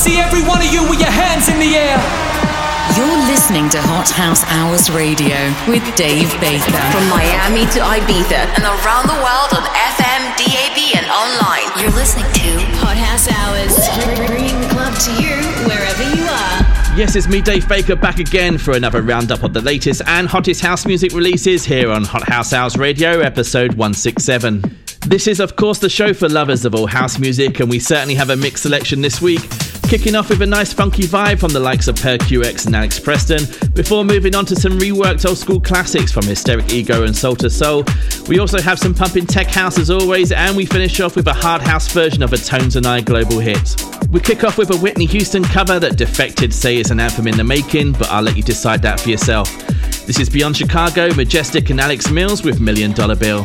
see every one of you with your hands in the air. You're listening to Hot House Hours Radio with Dave Baker. From Miami to Ibiza and around the world on FM, DAB, and online. You're listening to Hot House Hours, bringing the club to you wherever you are. Yes, it's me, Dave Baker, back again for another roundup of the latest and hottest house music releases here on Hot House Hours Radio, episode 167. This is, of course, the show for lovers of all house music, and we certainly have a mixed selection this week. Kicking off with a nice funky vibe from the likes of Per QX and Alex Preston, before moving on to some reworked old school classics from Hysteric Ego and Soul II Soul. We also have some pumping tech house as always, and we finish off with a hard house version of a Tones and I global hit. We kick off with a Whitney Houston cover that Defected say is an anthem in the making, but I'll let you decide that for yourself. This is Beyond Chicago, Majestic and Alex Mills with Million Dollar Bill.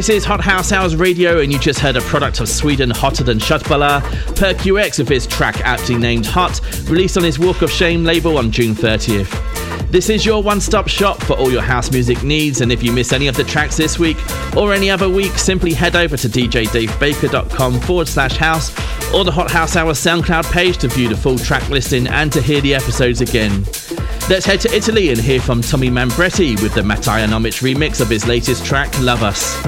This is Hot House Hours Radio, and you just heard a product of Sweden hotter than Shutbala, Per QX with his track aptly named Hot, released on his Walk of Shame label on June 30th. This is your one stop shop for all your house music needs, and if you miss any of the tracks this week or any other week, simply head over to djdavebaker.com forward slash house or the Hot House Hours SoundCloud page to view the full track listing and to hear the episodes again. Let's head to Italy and hear from Tommy Mambretti with the Mattia Nomic remix of his latest track, Love Us.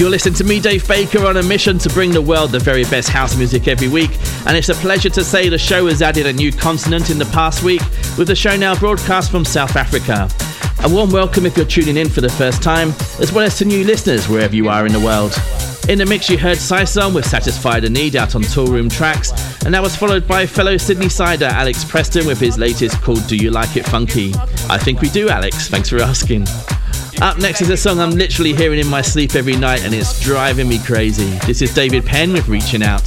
You're listening to me, Dave Baker, on a mission to bring the world the very best house music every week. And it's a pleasure to say the show has added a new continent in the past week, with the show now broadcast from South Africa. A warm welcome if you're tuning in for the first time, as well as to new listeners wherever you are in the world. In the mix, you heard Sison with Satisfied the Need out on Toolroom Tracks, and that was followed by fellow Sydney Sider Alex Preston with his latest called Do You Like It Funky? I think we do, Alex. Thanks for asking. Up next is a song I'm literally hearing in my sleep every night and it's driving me crazy. This is David Penn with Reaching Out.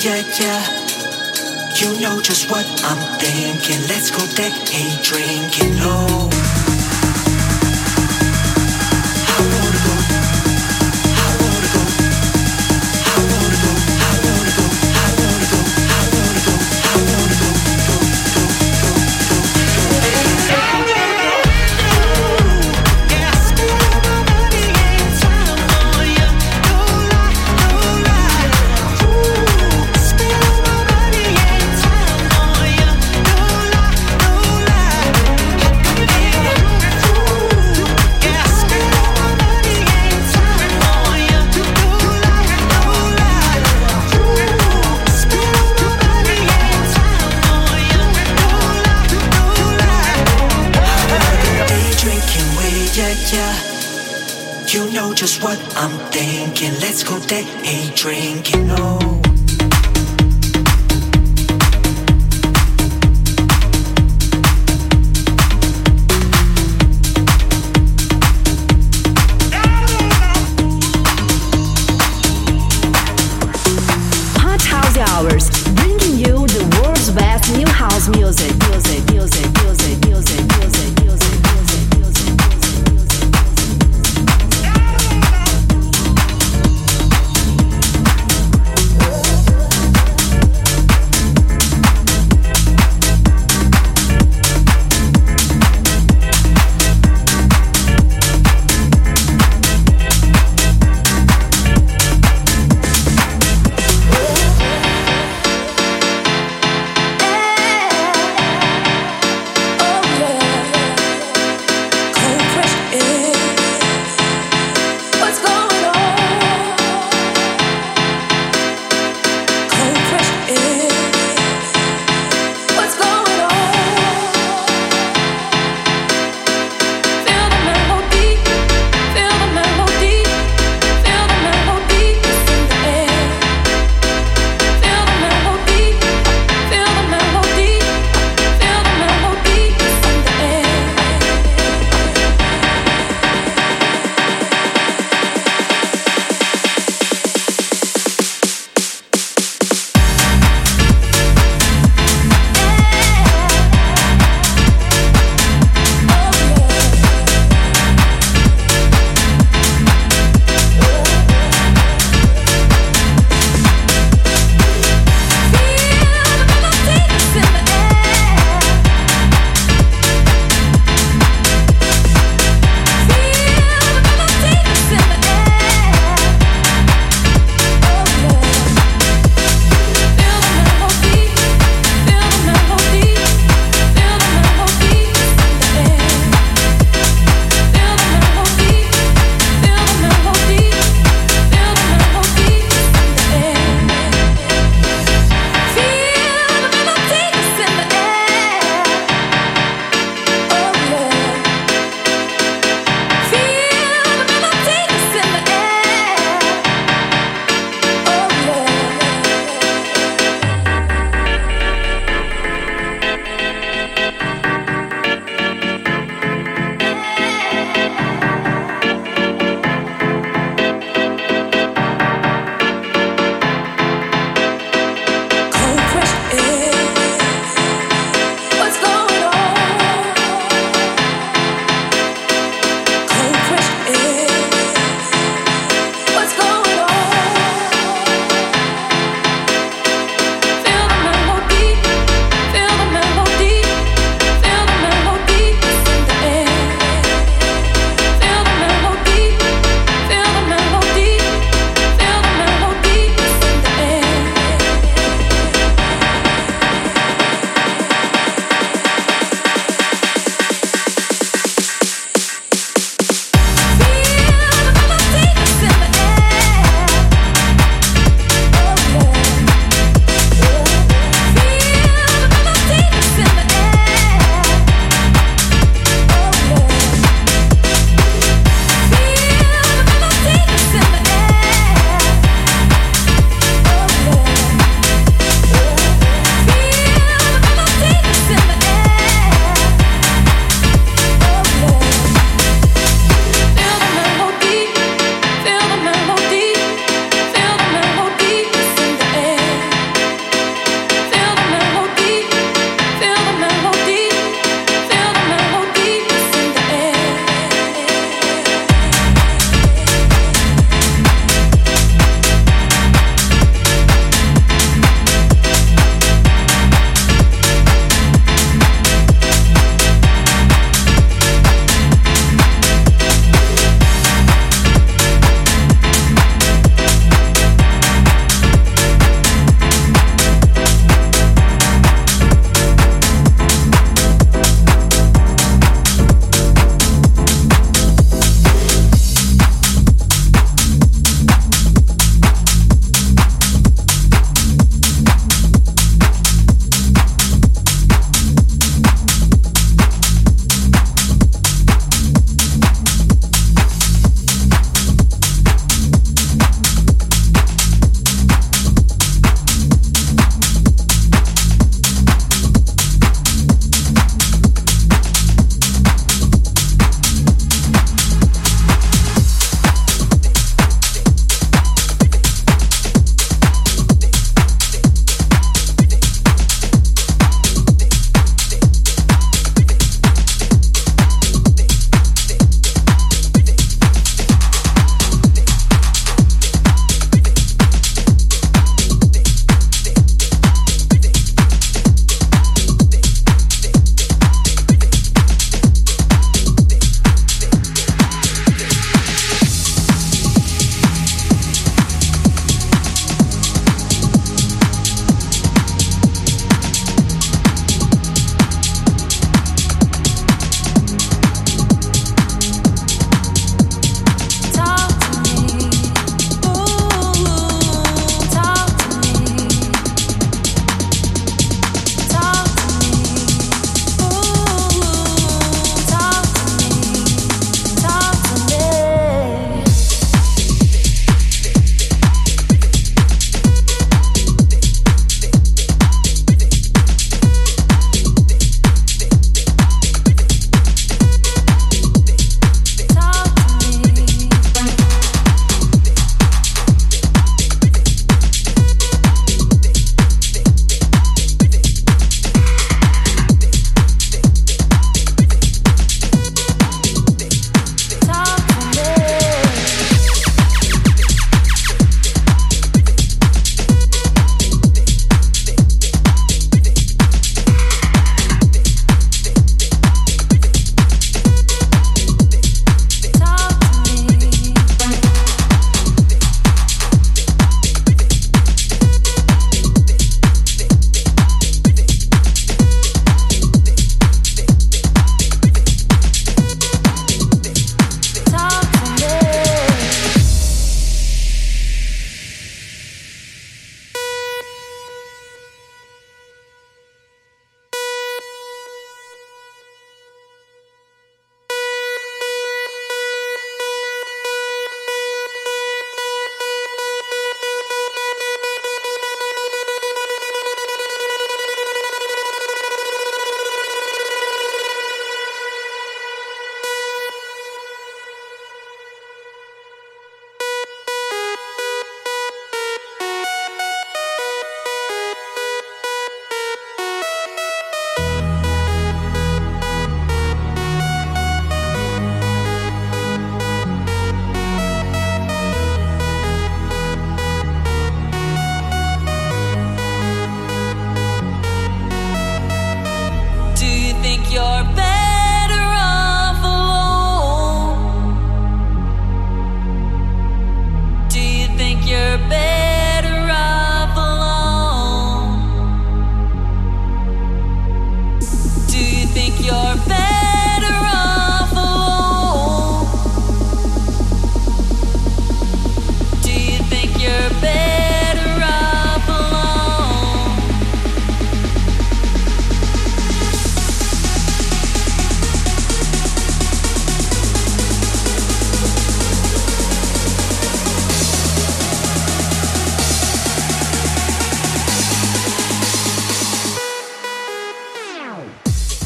yeah, yeah. You know just what I'm thinking. Let's go back, hey, drinking, oh.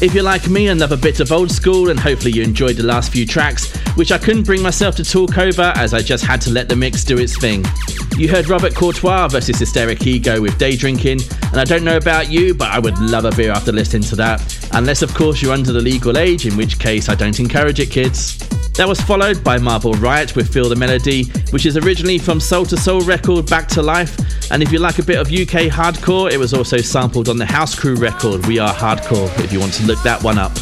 If you're like me and love a bit of old school, and hopefully you enjoyed the last few tracks, which I couldn't bring myself to talk over as I just had to let the mix do its thing. You heard Robert Courtois versus Hysteric Ego with Day Drinking, and I don't know about you, but I would love a beer after listening to that. Unless, of course, you're under the legal age, in which case I don't encourage it, kids. That was followed by Marble Riot with Feel the Melody, which is originally from Soul II Soul record Back to Life. And if you like a bit of UK hardcore, it was also sampled on the House Crew record We Are Hardcore, if you want to look that one up.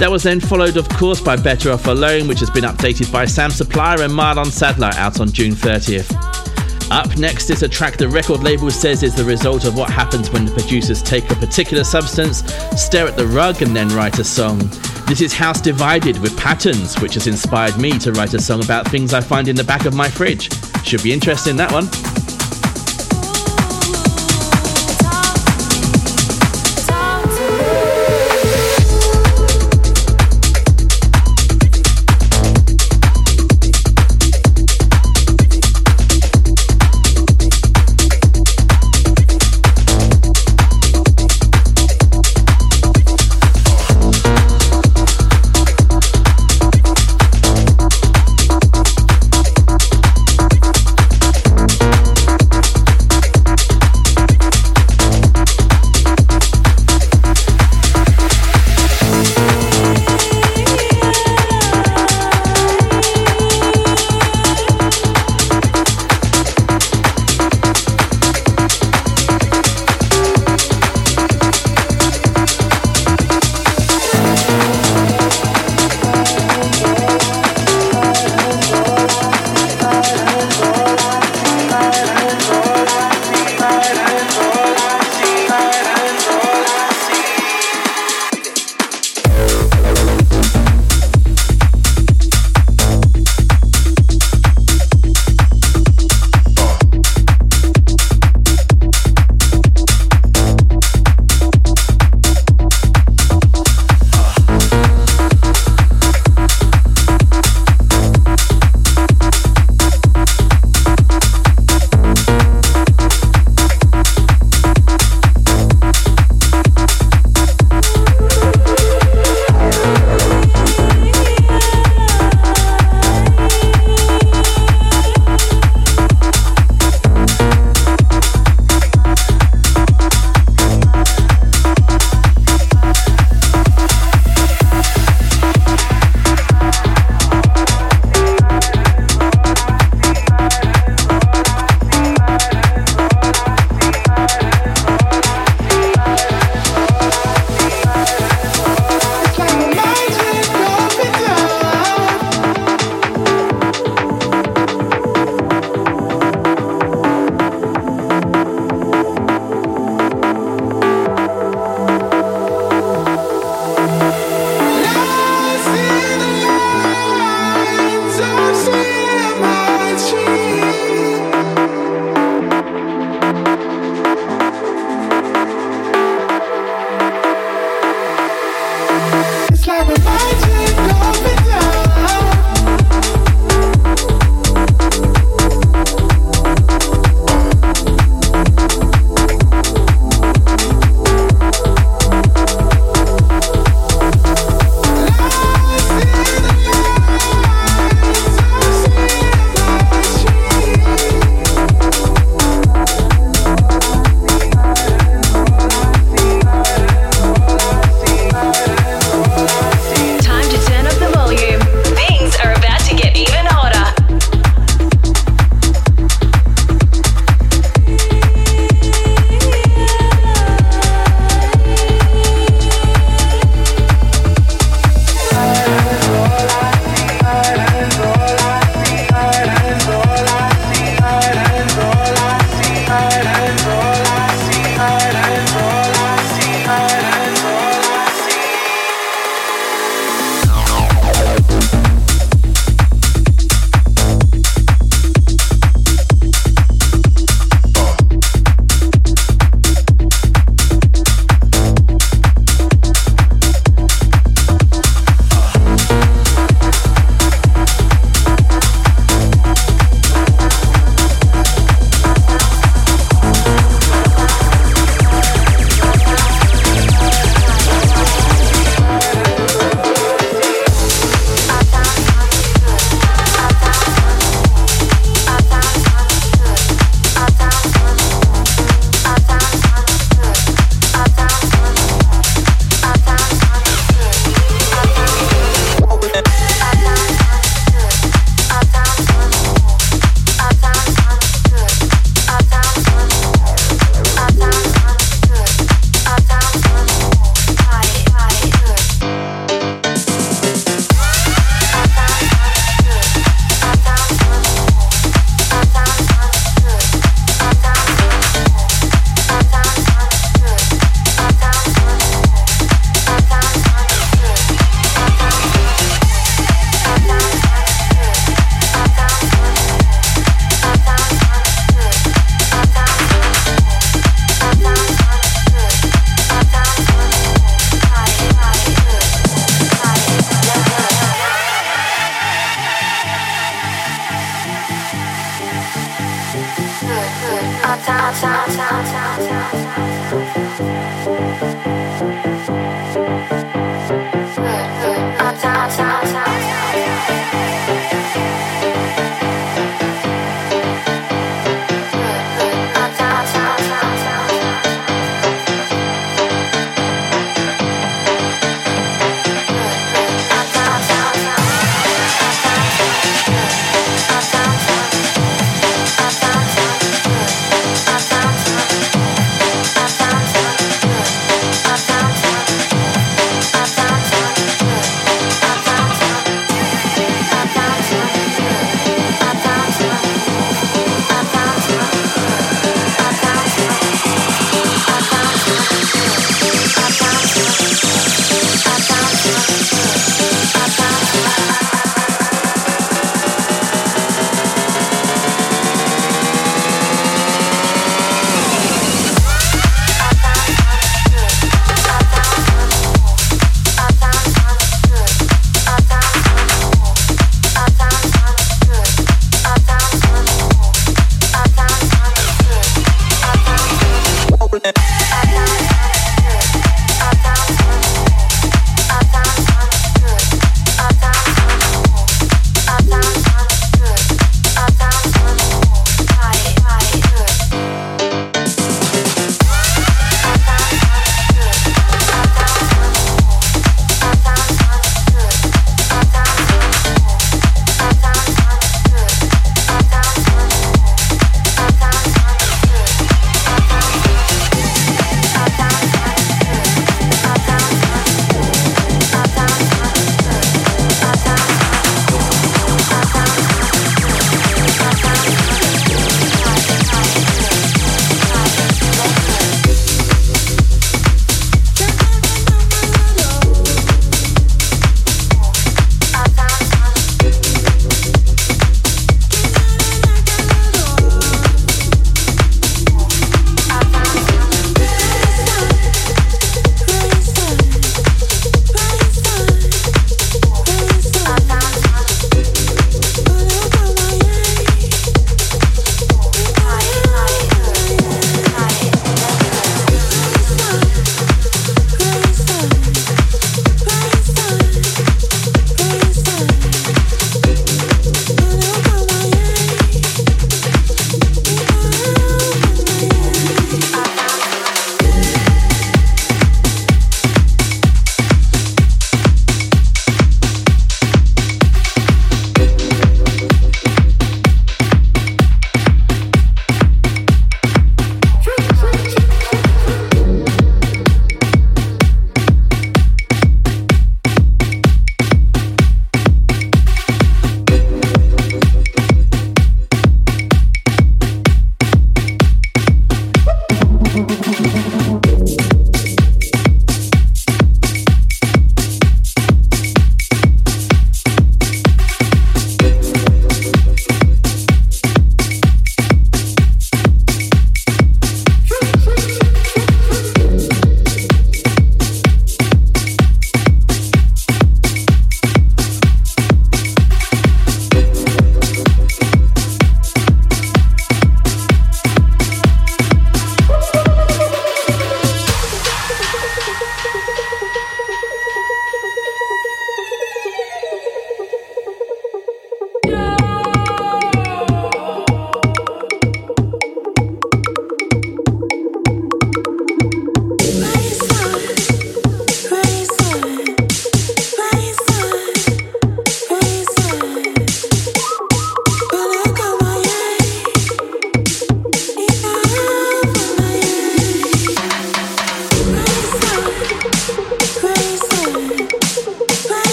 That was then followed, of course, by Better Off Alone, which has been updated by Sam Supplier and Marlon Sadler out on June 30th. Up next is a track the record label says is the result of what happens when the producers take a particular substance, stare at the rug, and then write a song. This is House Divided with Patterns, which has inspired me to write a song about things I find in the back of my fridge. Should be interesting, that one.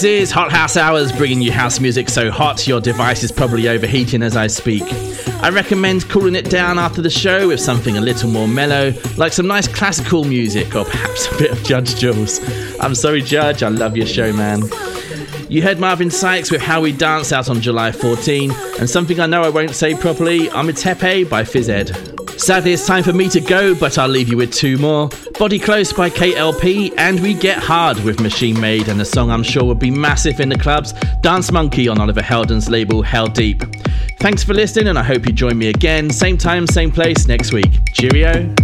This is Hot House Hours, bringing you house music so hot your device is probably overheating as I speak. I recommend cooling it down after the show with something a little more mellow, like some nice classical music or perhaps a bit of Judge Jules. I'm sorry, Judge, I love your show, man. You heard Marvin Sykes with How We Dance out on July 14, and something I know I won't say properly, I'm a Tepe by Phys Ed. Sadly, it's time for me to go, but I'll leave you with two more Body Close by KLP, and We Get Hard with Machine Made, and a song I'm sure will be massive in the clubs Dance Monkey on Oliver Heldens' label Heldeep. Thanks for listening, and I hope you join me again, same time, same place next week. Cheerio.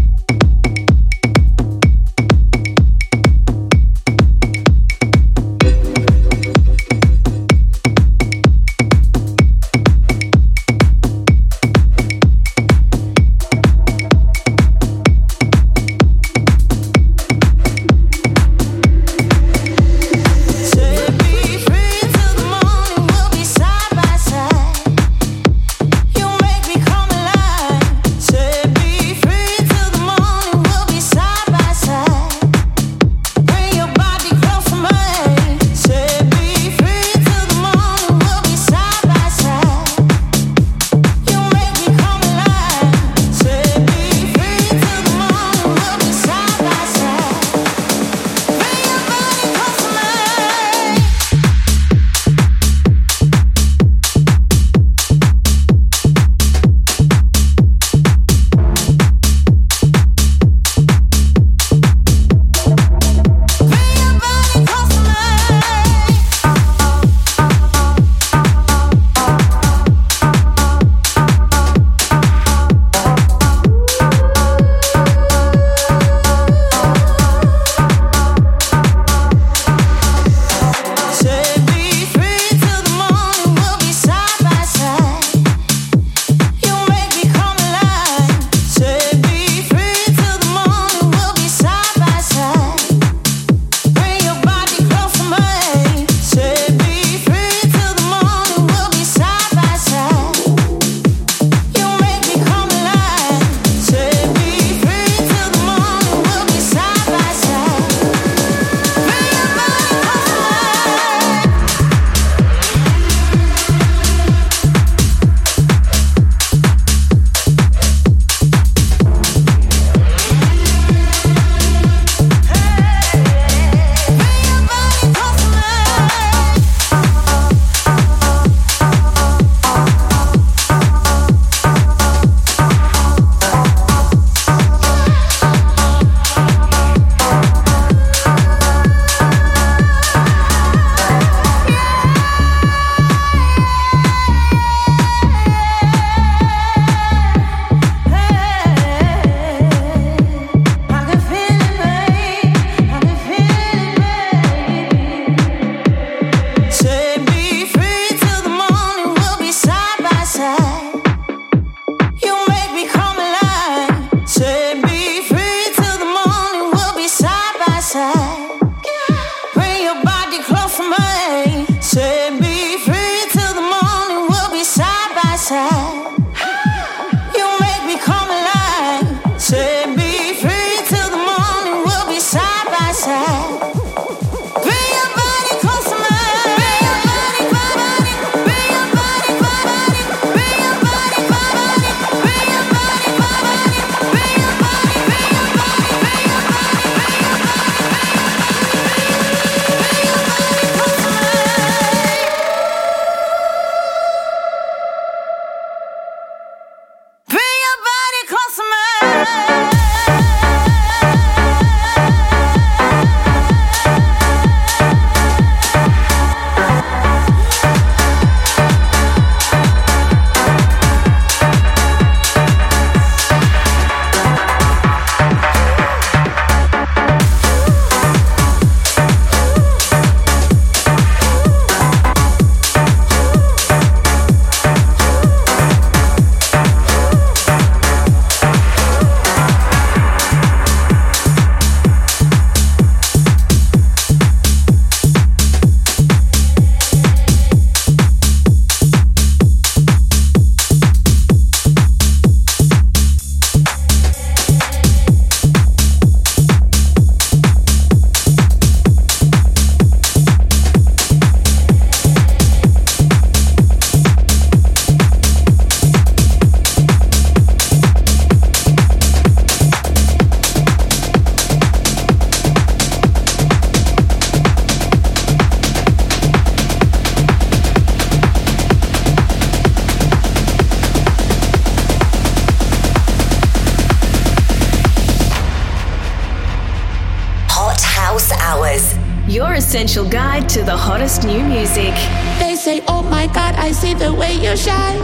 essential guide to the hottest new music. They say, Oh my god, I see the way you shine.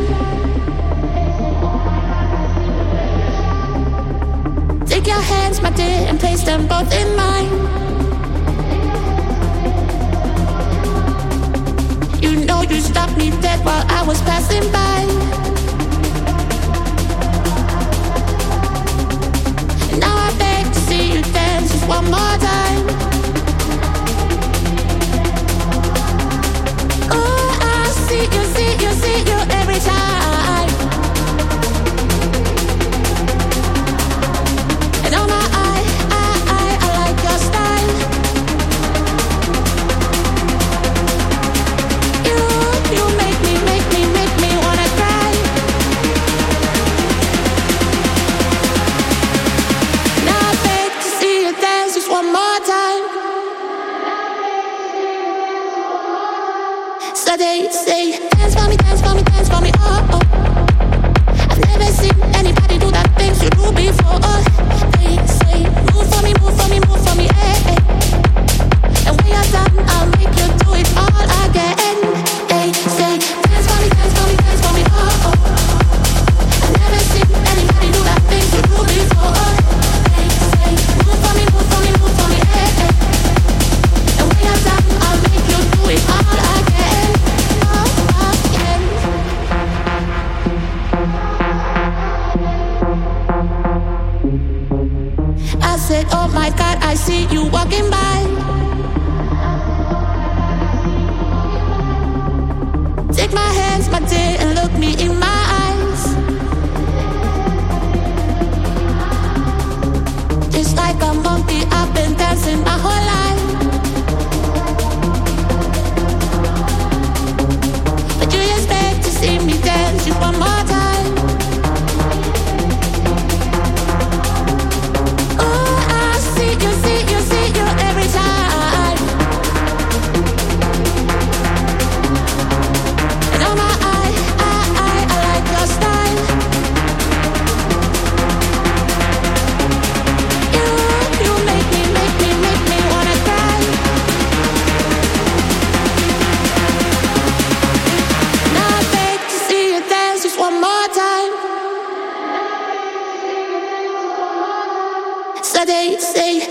before.